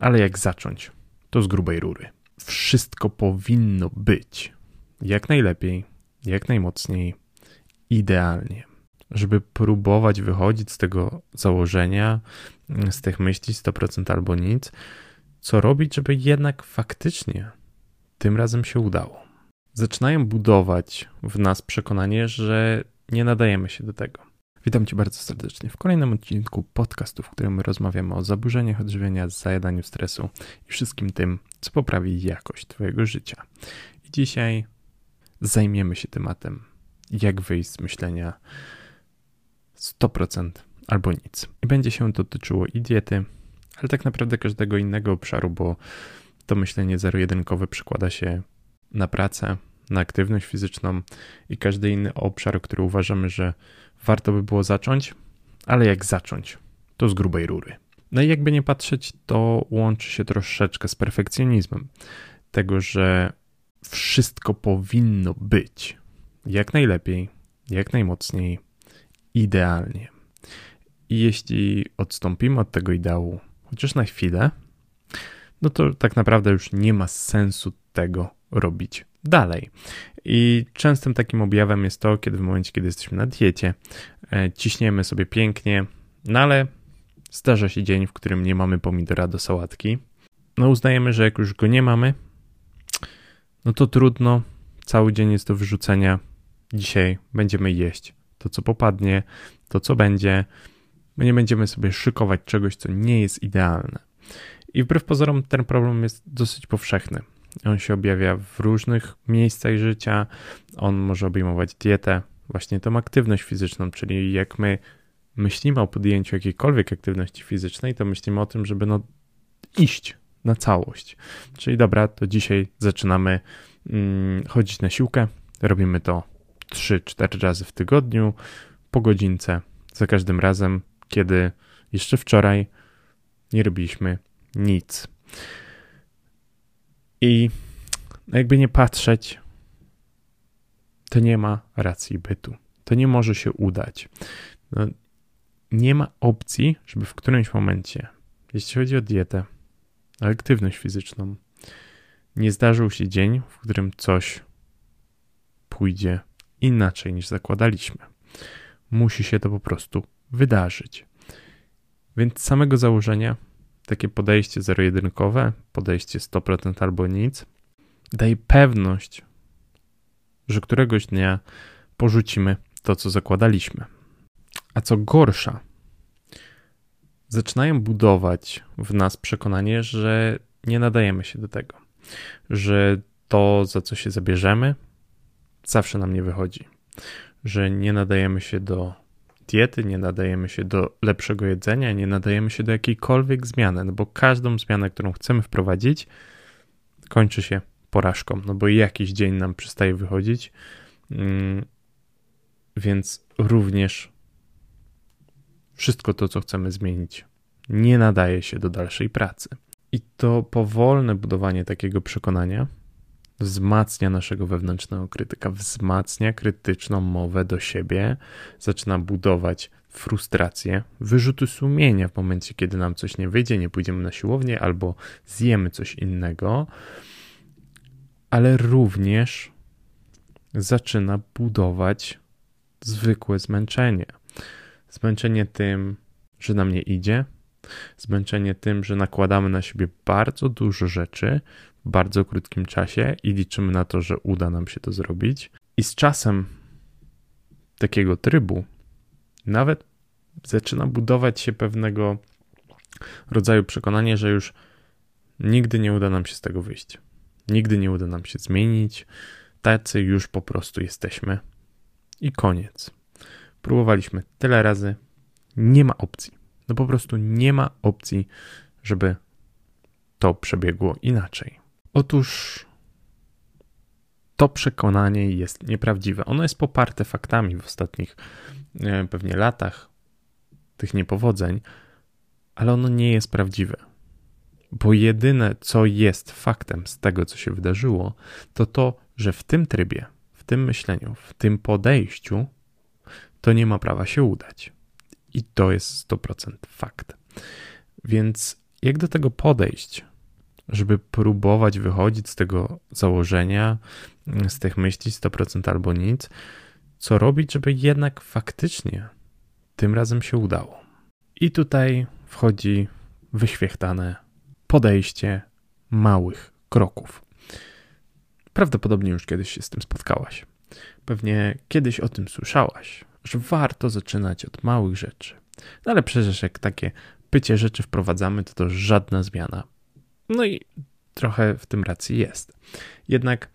ale jak zacząć, to z grubej rury. Wszystko powinno być jak najlepiej, jak najmocniej, idealnie. Żeby próbować wychodzić z tego założenia, z tych myśli 100% albo nic, co robić, żeby jednak faktycznie tym razem się udało. Zaczynają budować w nas przekonanie, że nie nadajemy się do tego. Witam Cię bardzo serdecznie w kolejnym odcinku podcastu, w którym rozmawiamy o zaburzeniach odżywiania, zajadaniu stresu i wszystkim tym, co poprawi jakość Twojego życia. I dzisiaj zajmiemy się tematem, jak wyjść z myślenia 100% albo nic. I będzie się dotyczyło i diety, ale tak naprawdę każdego innego obszaru, bo to myślenie zero-jedynkowe przekłada się na pracę, na aktywność fizyczną i każdy inny obszar, który uważamy, że warto by było zacząć, ale jak zacząć, to z grubej rury. No i jakby nie patrzeć, to łączy się troszeczkę z perfekcjonizmem. Tego, że wszystko powinno być jak najlepiej, jak najmocniej, idealnie. I jeśli odstąpimy od tego ideału, chociaż na chwilę, no to tak naprawdę już nie ma sensu tego robić dalej. I częstym takim objawem jest to, kiedy w momencie, kiedy jesteśmy na diecie, e, ciśniemy sobie pięknie, no ale zdarza się dzień, w którym nie mamy pomidora do sałatki. No uznajemy, że jak już go nie mamy, no to trudno, cały dzień jest do wyrzucenia. Dzisiaj będziemy jeść to, co popadnie, to, co będzie. My nie będziemy sobie szykować czegoś, co nie jest idealne. I wbrew pozorom ten problem jest dosyć powszechny. On się objawia w różnych miejscach życia. On może obejmować dietę, właśnie tą aktywność fizyczną, czyli jak my myślimy o podjęciu jakiejkolwiek aktywności fizycznej, to myślimy o tym, żeby no iść na całość. Czyli dobra, to dzisiaj zaczynamy mm, chodzić na siłkę. Robimy to 3-4 razy w tygodniu, po godzince, za każdym razem, kiedy jeszcze wczoraj nie robiliśmy nic. I jakby nie patrzeć, to nie ma racji bytu. To nie może się udać. No, nie ma opcji, żeby w którymś momencie, jeśli chodzi o dietę, aktywność fizyczną, nie zdarzył się dzień, w którym coś pójdzie inaczej niż zakładaliśmy. Musi się to po prostu wydarzyć. Więc z samego założenia takie podejście zero-jedynkowe, podejście 100% albo nic, daje pewność, że któregoś dnia porzucimy to, co zakładaliśmy. A co gorsza, zaczynają budować w nas przekonanie, że nie nadajemy się do tego, że to, za co się zabierzemy, zawsze nam nie wychodzi, że nie nadajemy się do diety, nie nadajemy się do lepszego jedzenia, nie nadajemy się do jakiejkolwiek zmiany, no bo każdą zmianę, którą chcemy wprowadzić, kończy się porażką, no bo jakiś dzień nam przestaje wychodzić, mm, więc również wszystko to, co chcemy zmienić, nie nadaje się do dalszej pracy. I to powolne budowanie takiego przekonania wzmacnia naszego wewnętrznego krytyka, wzmacnia krytyczną mowę do siebie, zaczyna budować frustrację, wyrzuty sumienia w momencie, kiedy nam coś nie wyjdzie, nie pójdziemy na siłownię albo zjemy coś innego, ale również zaczyna budować zwykłe zmęczenie. Zmęczenie tym, że nam nie idzie, zmęczenie tym, że nakładamy na siebie bardzo dużo rzeczy, bardzo krótkim czasie i liczymy na to, że uda nam się to zrobić. I z czasem takiego trybu nawet zaczyna budować się pewnego rodzaju przekonanie, że już nigdy nie uda nam się z tego wyjść. Nigdy nie uda nam się zmienić. Tacy już po prostu jesteśmy. I koniec. Próbowaliśmy tyle razy. Nie ma opcji. No po prostu nie ma opcji, żeby to przebiegło inaczej. Otóż to przekonanie jest nieprawdziwe. Ono jest poparte faktami w ostatnich e, pewnie latach tych niepowodzeń, ale ono nie jest prawdziwe. Bo jedyne, co jest faktem z tego, co się wydarzyło, to to, że w tym trybie, w tym myśleniu, w tym podejściu, to nie ma prawa się udać. I to jest 100% fakt. Więc jak do tego podejść, żeby próbować wychodzić z tego założenia, z tych myśli 100% albo nic, co robić, żeby jednak faktycznie tym razem się udało. I tutaj wchodzi wyświechtane podejście małych kroków. Prawdopodobnie już kiedyś się z tym spotkałaś. Pewnie kiedyś o tym słyszałaś, że warto zaczynać od małych rzeczy. No ale przecież jak takie pycie rzeczy wprowadzamy, to to żadna zmiana. No i trochę w tym racji jest. Jednak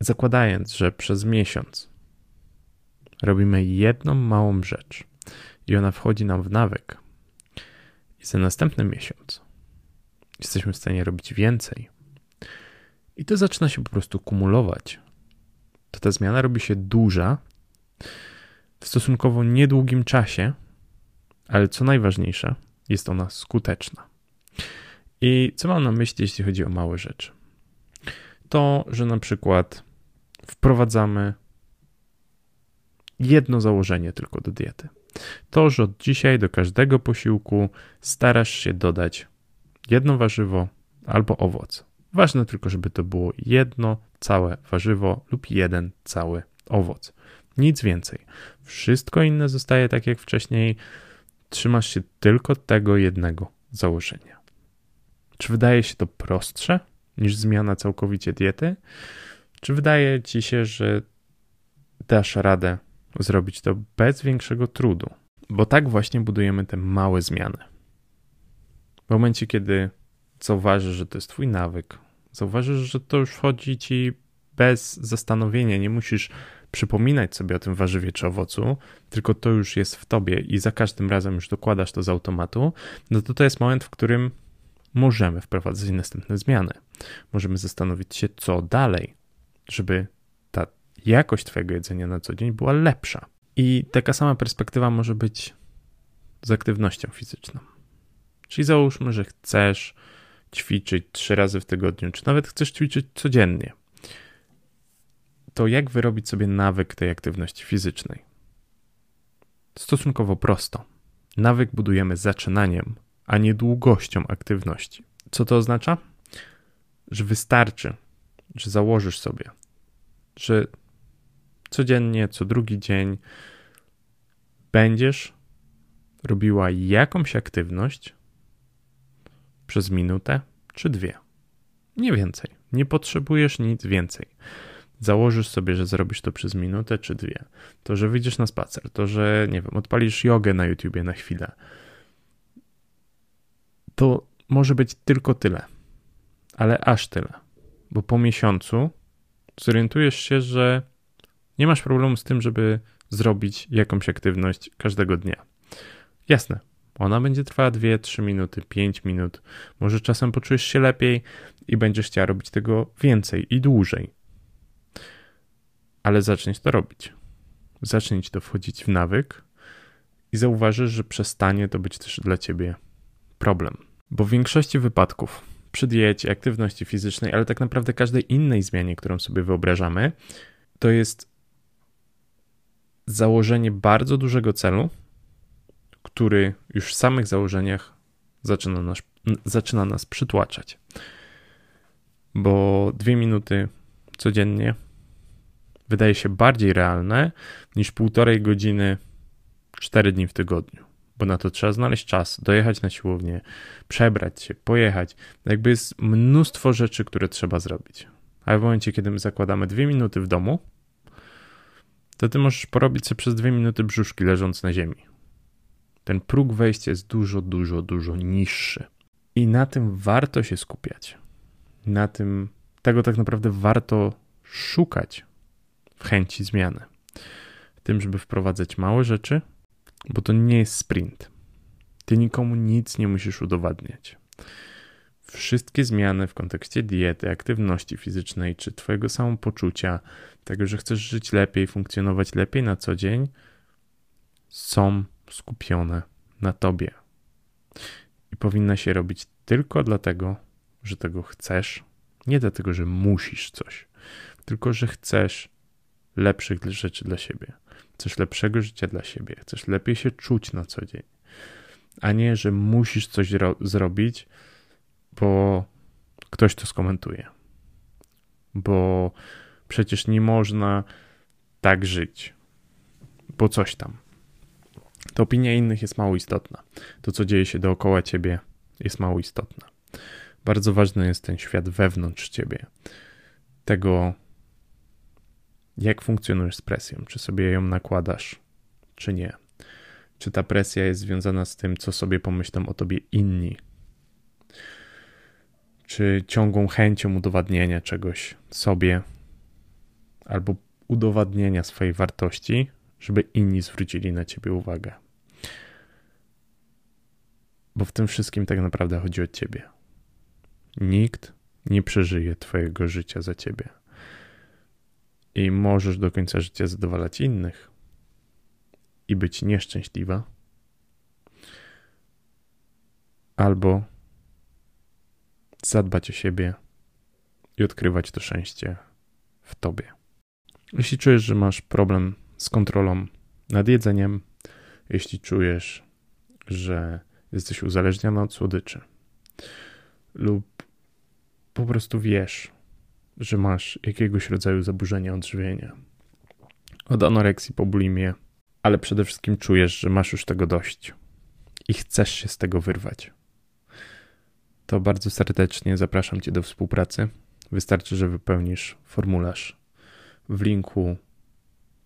zakładając, że przez miesiąc robimy jedną małą rzecz i ona wchodzi nam w nawyk, i za następny miesiąc jesteśmy w stanie robić więcej, i to zaczyna się po prostu kumulować, to ta zmiana robi się duża w stosunkowo niedługim czasie, ale co najważniejsze, jest ona skuteczna. I co mam na myśli, jeśli chodzi o małe rzeczy? To, że na przykład wprowadzamy jedno założenie tylko do diety. To, że od dzisiaj do każdego posiłku starasz się dodać jedno warzywo albo owoc. Ważne tylko, żeby to było jedno całe warzywo lub jeden cały owoc. Nic więcej. Wszystko inne zostaje tak jak wcześniej. Trzymasz się tylko tego jednego założenia. Czy wydaje się to prostsze niż zmiana całkowicie diety? Czy wydaje ci się, że dasz radę zrobić to bez większego trudu? Bo tak właśnie budujemy te małe zmiany. W momencie, kiedy zauważysz, że to jest twój nawyk, zauważysz, że to już wchodzi ci bez zastanowienia, nie musisz przypominać sobie o tym warzywie czy owocu, tylko to już jest w tobie i za każdym razem już dokładasz to z automatu, no to to jest moment, w którym możemy wprowadzać następne zmiany. Możemy zastanowić się, co dalej, żeby ta jakość Twojego jedzenia na co dzień była lepsza. I taka sama perspektywa może być z aktywnością fizyczną. Czyli załóżmy, że chcesz ćwiczyć trzy razy w tygodniu, czy nawet chcesz ćwiczyć codziennie. To jak wyrobić sobie nawyk tej aktywności fizycznej? Stosunkowo prosto. Nawyk budujemy zaczynaniem, a nie długością aktywności. Co to oznacza? Że wystarczy, że założysz sobie, że codziennie, co drugi dzień będziesz robiła jakąś aktywność przez minutę czy dwie. Nie więcej. Nie potrzebujesz nic więcej. Założysz sobie, że zrobisz to przez minutę czy dwie. To, że wyjdziesz na spacer, to, że nie wiem, odpalisz jogę na YouTubie na chwilę. To może być tylko tyle. Ale aż tyle. Bo po miesiącu zorientujesz się, że nie masz problemu z tym, żeby zrobić jakąś aktywność każdego dnia. Jasne, ona będzie trwała 2-3 minuty, 5 minut. Może czasem poczujesz się lepiej i będziesz chciała robić tego więcej i dłużej. Ale zaczniesz to robić. Zacznij to wchodzić w nawyk i zauważysz, że przestanie to być też dla ciebie problem. Bo w większości wypadków przy diecie, aktywności fizycznej, ale tak naprawdę każdej innej zmianie, którą sobie wyobrażamy, to jest założenie bardzo dużego celu, który już w samych założeniach zaczyna nas, zaczyna nas przytłaczać. Bo dwie minuty codziennie wydaje się bardziej realne niż półtorej godziny cztery dni w tygodniu. Bo na to trzeba znaleźć czas, dojechać na siłownię, przebrać się, pojechać. Jakby jest mnóstwo rzeczy, które trzeba zrobić. Ale w momencie, kiedy my zakładamy dwie minuty w domu, to ty możesz porobić sobie przez dwie minuty brzuszki leżąc na ziemi. Ten próg wejścia jest dużo, dużo, dużo niższy. I na tym warto się skupiać. Na tym, tego tak naprawdę warto szukać w chęci zmiany. W tym, żeby wprowadzać małe rzeczy, bo to nie jest sprint. Ty nikomu nic nie musisz udowadniać. Wszystkie zmiany w kontekście diety, aktywności fizycznej czy Twojego samopoczucia, tego, że chcesz żyć lepiej, funkcjonować lepiej na co dzień, są skupione na tobie. I powinna się robić tylko dlatego, że tego chcesz, nie dlatego, że musisz coś, tylko że chcesz lepszych rzeczy dla siebie. Chcesz lepszego życia dla siebie, chcesz lepiej się czuć na co dzień. a nie, że musisz coś zrobić, bo ktoś to skomentuje. Bo przecież nie można tak żyć, bo coś tam. To opinia innych jest mało istotna. To, co dzieje się dookoła ciebie, jest mało istotne. Bardzo ważny jest ten świat wewnątrz ciebie. Tego, jak funkcjonujesz z presją. Czy sobie ją nakładasz, czy nie. Czy ta presja jest związana z tym, co sobie pomyślą o tobie inni. Czy ciągłą chęcią udowadniania czegoś sobie, albo udowadnienia swojej wartości, żeby inni zwrócili na ciebie uwagę. Bo w tym wszystkim tak naprawdę chodzi o ciebie. Nikt nie przeżyje twojego życia za ciebie. I możesz do końca życia zadowalać innych i być nieszczęśliwa, albo zadbać o siebie i odkrywać to szczęście w tobie. Jeśli czujesz, że masz problem z kontrolą nad jedzeniem, jeśli czujesz, że jesteś uzależniona od słodyczy, lub po prostu wiesz, że masz jakiegoś rodzaju zaburzenia odżywienia, od anoreksji po bulimię, ale przede wszystkim czujesz, że masz już tego dość i chcesz się z tego wyrwać, to bardzo serdecznie zapraszam Cię do współpracy. Wystarczy, że wypełnisz formularz w linku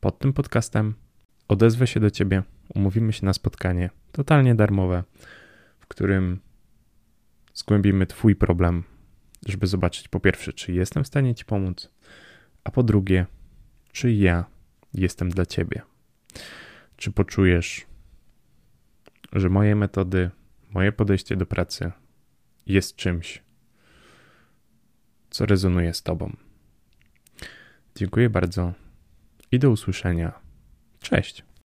pod tym podcastem. Odezwę się do Ciebie, umówimy się na spotkanie totalnie darmowe, w którym zgłębimy Twój problem, żeby zobaczyć po pierwsze, czy jestem w stanie Ci pomóc, a po drugie, czy ja jestem dla Ciebie. Czy poczujesz, że moje metody, moje podejście do pracy jest czymś, co rezonuje z Tobą. Dziękuję bardzo i do usłyszenia. Cześć.